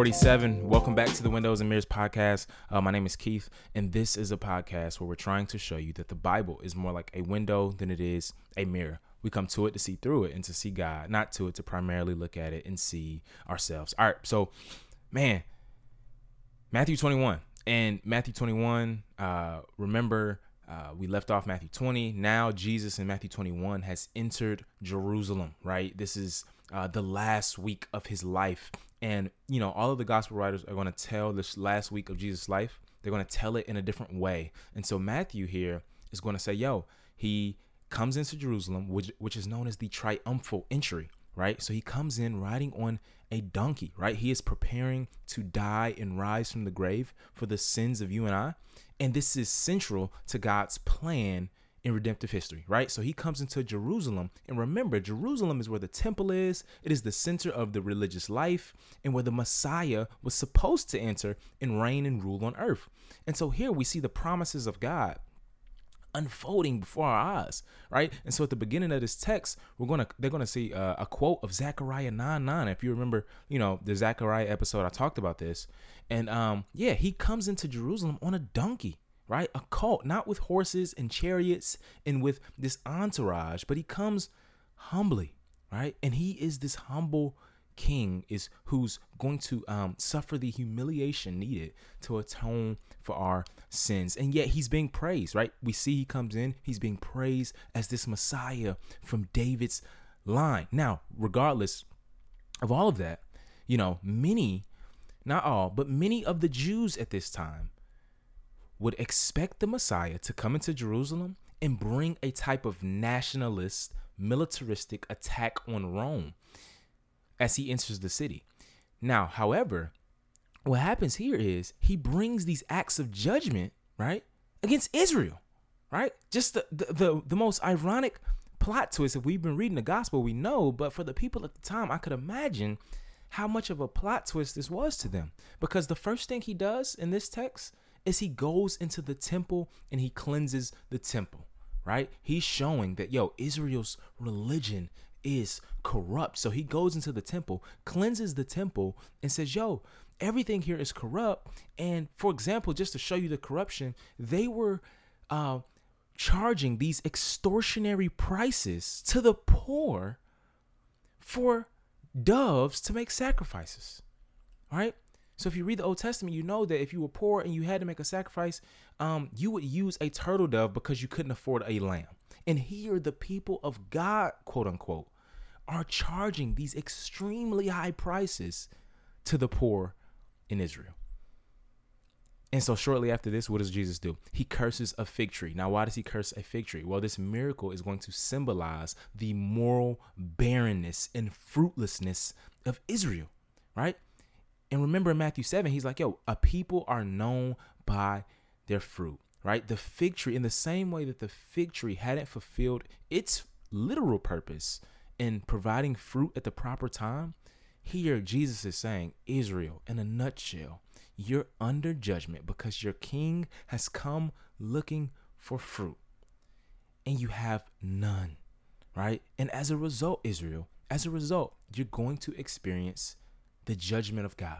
47. Welcome back to the Windows and Mirrors podcast. Uh, my name is Keith, and this is a podcast where we're trying to show you that the Bible is more like a window than it is a mirror. We come to it to see through it and to see God, not to it to primarily look at it and see ourselves. All right, so, man, Matthew 21. And Matthew 21, uh, remember, uh, we left off Matthew 20. Now, Jesus in Matthew 21 has entered Jerusalem, right? This is uh, the last week of his life. And, you know, all of the gospel writers are going to tell this last week of Jesus' life, they're going to tell it in a different way. And so Matthew here is going to say, yo, he comes into Jerusalem, which, which is known as the triumphal entry, right? So he comes in riding on a donkey, right? He is preparing to die and rise from the grave for the sins of you and I. And this is central to God's plan in redemptive history, right? So he comes into Jerusalem. And remember, Jerusalem is where the temple is, it is the center of the religious life, and where the Messiah was supposed to enter and reign and rule on earth. And so here we see the promises of God unfolding before our eyes, right? And so at the beginning of this text, we're gonna they're gonna see uh, a quote of Zechariah 9 9. If you remember, you know, the Zechariah episode, I talked about this. And um, yeah, he comes into Jerusalem on a donkey right? A cult, not with horses and chariots and with this entourage, but he comes humbly, right? And he is this humble king is who's going to um, suffer the humiliation needed to atone for our sins and yet he's being praised right we see he comes in he's being praised as this messiah from david's line now regardless of all of that you know many not all but many of the jews at this time would expect the Messiah to come into Jerusalem and bring a type of nationalist, militaristic attack on Rome as he enters the city. Now, however, what happens here is he brings these acts of judgment, right, against Israel, right? Just the, the, the, the most ironic plot twist. If we've been reading the gospel, we know, but for the people at the time, I could imagine how much of a plot twist this was to them. Because the first thing he does in this text is he goes into the temple and he cleanses the temple, right? He's showing that, yo, Israel's religion is corrupt. So he goes into the temple, cleanses the temple, and says, yo, everything here is corrupt. And for example, just to show you the corruption, they were uh, charging these extortionary prices to the poor for doves to make sacrifices. Right. So if you read the Old Testament, you know that if you were poor and you had to make a sacrifice, um, you would use a turtle dove because you couldn't afford a lamb. And here, the people of God, quote unquote, are charging these extremely high prices to the poor in Israel. And so, shortly after this, what does Jesus do? He curses a fig tree. Now, why does he curse a fig tree? Well, this miracle is going to symbolize the moral barrenness and fruitlessness of Israel, right? And remember in Matthew 7, he's like, yo, a people are known by their fruit, right? The fig tree, in the same way that the fig tree hadn't fulfilled its literal purpose in providing fruit at the proper time, here Jesus is saying, Israel, in a nutshell, you're under judgment because your king has come looking for fruit and you have none, right? And as a result, Israel, as a result, you're going to experience the judgment of God,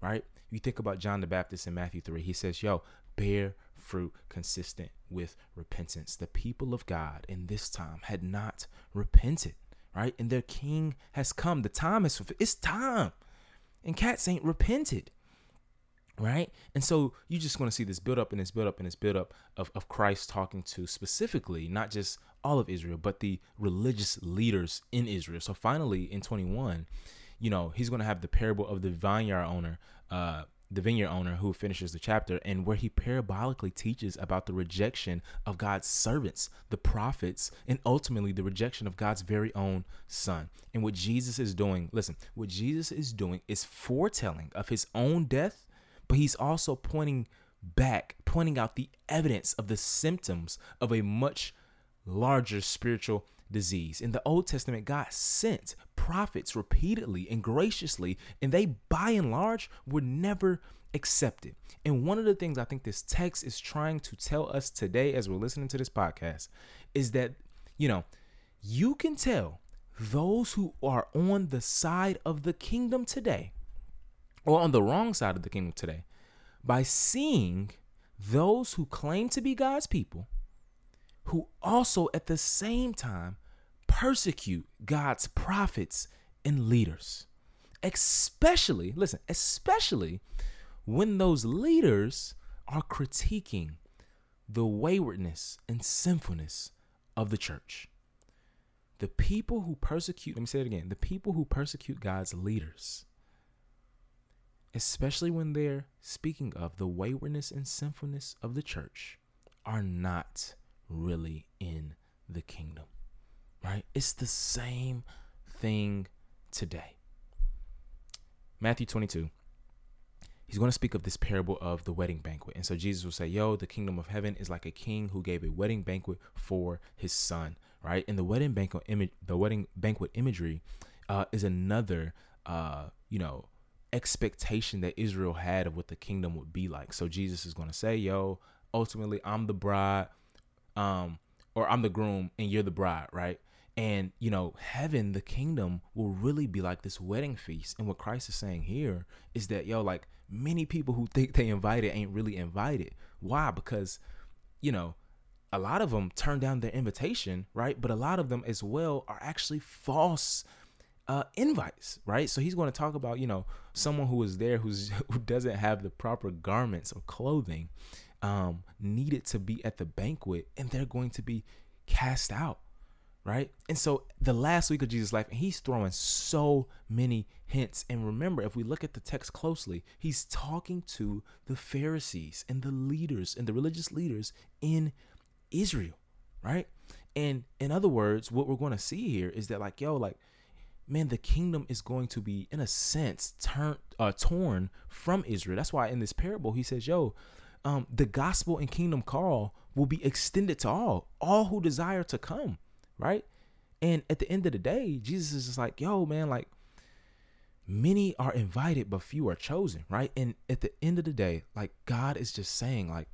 right? You think about John the Baptist in Matthew 3, he says, Yo, bear fruit consistent with repentance. The people of God in this time had not repented, right? And their king has come. The time is, it's time. And cats ain't repented right and so you just want to see this build up and this build up and this build up of, of christ talking to specifically not just all of israel but the religious leaders in israel so finally in 21 you know, he's going to have the parable of the vineyard owner, uh, the vineyard owner who finishes the chapter, and where he parabolically teaches about the rejection of God's servants, the prophets, and ultimately the rejection of God's very own son. And what Jesus is doing, listen, what Jesus is doing is foretelling of his own death, but he's also pointing back, pointing out the evidence of the symptoms of a much larger spiritual disease. In the Old Testament, God sent prophets repeatedly and graciously, and they by and large were never accepted. And one of the things I think this text is trying to tell us today as we're listening to this podcast is that, you know, you can tell those who are on the side of the kingdom today or on the wrong side of the kingdom today by seeing those who claim to be God's people who also at the same time persecute God's prophets and leaders. Especially, listen, especially when those leaders are critiquing the waywardness and sinfulness of the church. The people who persecute, let me say it again, the people who persecute God's leaders, especially when they're speaking of the waywardness and sinfulness of the church, are not really in the kingdom, right? It's the same thing today. Matthew 22 he's going to speak of this parable of the wedding banquet. And so Jesus will say, Yo, the kingdom of heaven is like a king who gave a wedding banquet for his son, right? And the wedding banquet image, the wedding banquet imagery uh, is another, uh, you know, expectation that Israel had of what the kingdom would be like. So Jesus is going to say, Yo, ultimately, I'm the bride, um, or I'm the groom and you're the bride, right? And, you know, heaven, the kingdom will really be like this wedding feast. And what Christ is saying here is that, yo, like many people who think they invited ain't really invited. Why? Because, you know, a lot of them turn down their invitation, right? But a lot of them as well are actually false uh, invites, right? So he's going to talk about, you know, someone who is there who's who doesn't have the proper garments or clothing um, needed to be at the banquet, and they're going to be cast out right? And so the last week of Jesus' life, he's throwing so many hints. And remember, if we look at the text closely, he's talking to the Pharisees and the leaders and the religious leaders in Israel, right? And in other words, what we're going to see here is that, like, yo, like, man, the kingdom is going to be, in a sense, turned, uh, torn from Israel. That's why in this parable, he says, yo, um, the gospel and kingdom call will be extended to all, all who desire to come right? And at the end of the day, Jesus is just like, yo, man, like many are invited, but few are chosen, right? And at the end of the day, like God is just saying, like,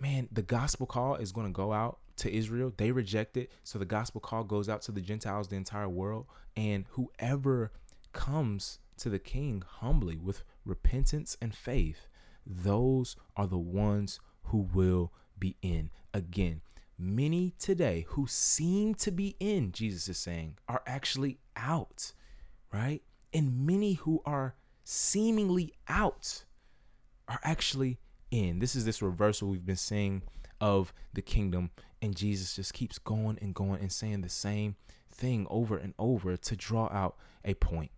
man, the gospel call is going to go out to Israel. They reject it. So the gospel call goes out to the Gentiles, the entire world. And whoever comes to the king humbly with repentance and faith, those are the ones who will be in. Again, many today who seem to be in, Jesus is saying, are actually out, right? And many who are seemingly out are actually in. This is this reversal we've been seeing of the kingdom. And Jesus just keeps going and going and saying the same thing over and over to draw out a point,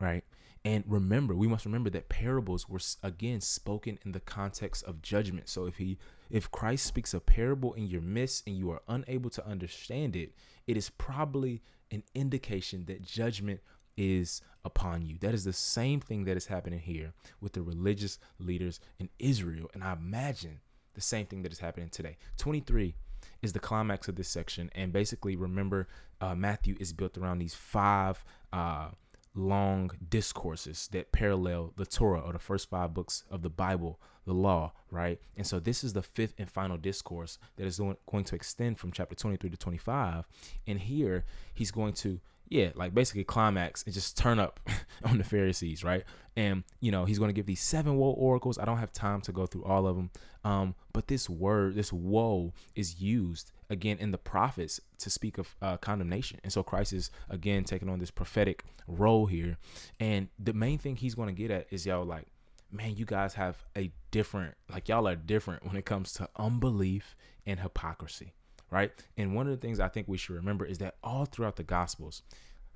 right? And remember, we must remember that parables were again spoken in the context of judgment. So if he if Christ speaks a parable in your midst and you are unable to understand it, it is probably an indication that judgment is upon you. That is the same thing that is happening here with the religious leaders in Israel. And I imagine the same thing that is happening today. 23 is the climax of this section. And basically, remember, uh, Matthew is built around these five. Uh, long discourses that parallel the Torah or the first five books of the Bible, the law, right? And so this is the fifth and final discourse that is going to extend from chapter 23 to 25. And here he's going to, yeah, like basically climax and just turn up on the Pharisees, right? And, you know, he's going to give these seven woe oracles. I don't have time to go through all of them. Um, but this word, this woe is used again in the prophets to speak of uh, condemnation. And so Christ is again taking on this prophetic role here. And the main thing he's going to get at is y'all like, man, you guys have a different, like y'all are different when it comes to unbelief and hypocrisy, right? And one of the things I think we should remember is that all throughout the Gospels,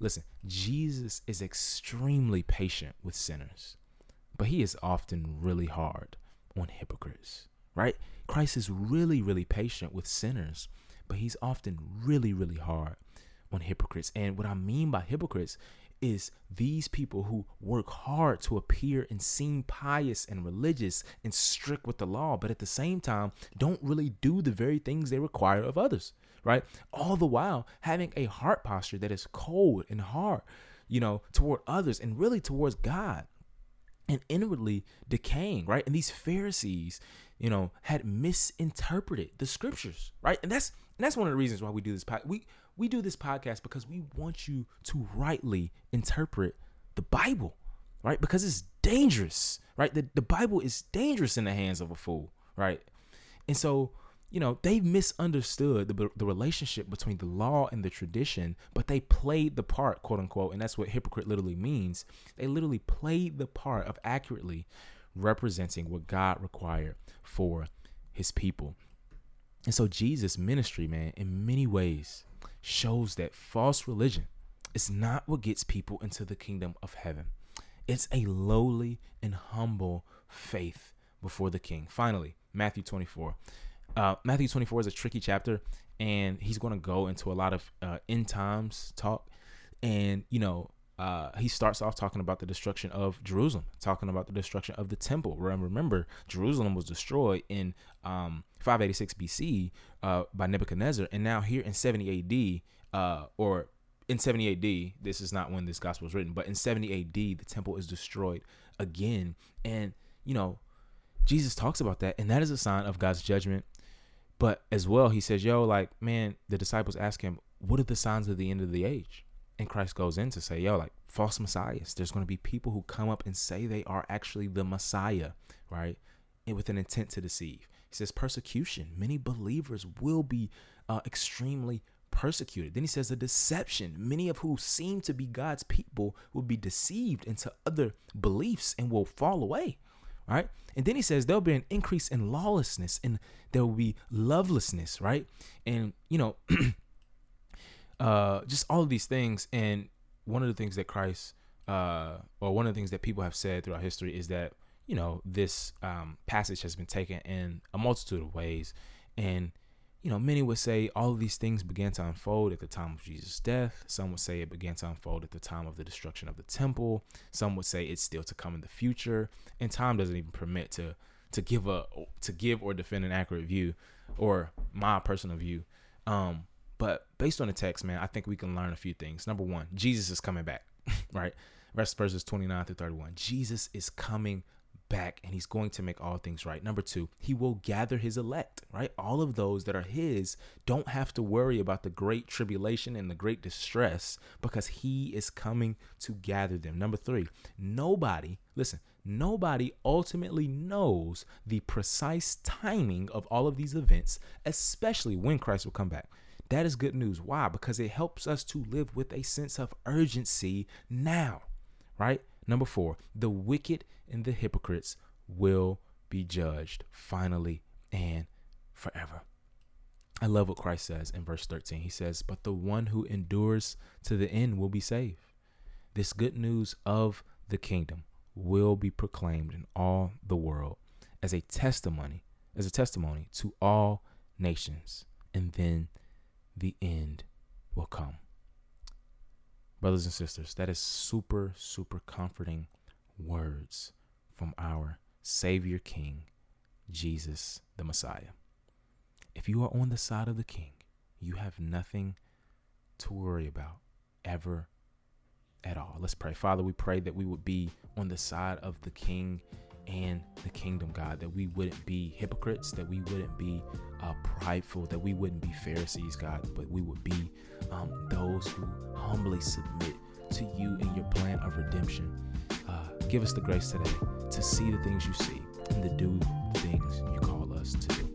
listen, Jesus is extremely patient with sinners, but he is often really hard on hypocrites, right? Christ is really, really patient with sinners, but he's often really, really hard on hypocrites. And what I mean by hypocrites is these people who work hard to appear and seem pious and religious and strict with the law, but at the same time don't really do the very things they require of others, right? All the while having a heart posture that is cold and hard, you know, toward others and really towards God and inwardly decaying, right? And these Pharisees, you know, had misinterpreted the scriptures, right? And that's and that's one of the reasons why we do this. podcast. we we do this podcast because we want you to rightly interpret the Bible. right? Because it's dangerous, right? The, the Bible is dangerous in the hands of a fool, right? And so, you know, they misunderstood the, the relationship between the law and the tradition, but they played the part, quote unquote, and that's what hypocrite literally means. They literally played the part of accurately representing what God required for his people. And so Jesus' ministry, man, in many ways shows that false religion is not what gets people into the kingdom of heaven. It's a lowly and humble faith before the king. Finally, Matthew 24. Uh, Matthew 24 is a tricky chapter, and he's going to go into a lot of uh, end times talk. And, you know, uh, he starts off talking about the destruction of Jerusalem, talking about the destruction of the temple. Remember, Jerusalem was destroyed in um, 586 BC uh, by Nebuchadnezzar, and now here in 70 AD, uh, or in 70 AD, this is not when this gospel was written, but in 70 AD, the temple is destroyed again. And, you know, Jesus talks about that, and that is a sign of God's judgment. But as well, he says, Yo, like, man, the disciples ask him, What are the signs of the end of the age? And Christ goes in to say, Yo, like, false messiahs. There's going to be people who come up and say they are actually the Messiah, right? And with an intent to deceive. He says, Persecution. Many believers will be uh, extremely persecuted. Then he says a deception. Many of who seem to be God's people will be deceived into other beliefs and will fall away. Right? And then he says there'll be an increase in lawlessness and there will be lovelessness, right? And you know, uh just all of these things. And one of the things that Christ uh or one of the things that people have said throughout history is that, you know, this um passage has been taken in a multitude of ways. And you know, many would say all of these things began to unfold at the time of Jesus' death. Some would say it began to unfold at the time of the destruction of the temple. Some would say it's still to come in the future. And time doesn't even permit to to give a to give or defend an accurate view or my personal view. Um, but based on the text, man, I think we can learn a few things. Number one, Jesus is coming back, right? Rest Verses 29 through 31. Jesus is coming back and he's going to make all things right. Number two, he will gather his elect, right? All of those that are his don't have to worry about the great tribulation and the great distress because he is coming to gather them. Number three, nobody, listen, nobody ultimately knows the precise timing of all of these events, especially when Christ will come back. That is good news. Why? Because it helps us to live with a sense of urgency now, right? Number four, the wicked and the hypocrites will be judged finally and forever. I love what Christ says in verse 13. He says, But the one who endures to the end will be saved. This good news of the kingdom will be proclaimed in all the world as a testimony, as a testimony to all nations, and then the end will come brothers and sisters, that is super, super comforting words from our Savior King, Jesus the Messiah. If you are on the side of the King, you have nothing to worry about ever at all. Let's pray. Father, we pray that we would be on the side of the King and the kingdom, God, that we wouldn't be hypocrites, that we wouldn't be uh, prideful, that we wouldn't be Pharisees, God, but we would be um, those who humbly submit to you and your plan of redemption. Uh, give us the grace today to see the things you see and to do the things you call us to do.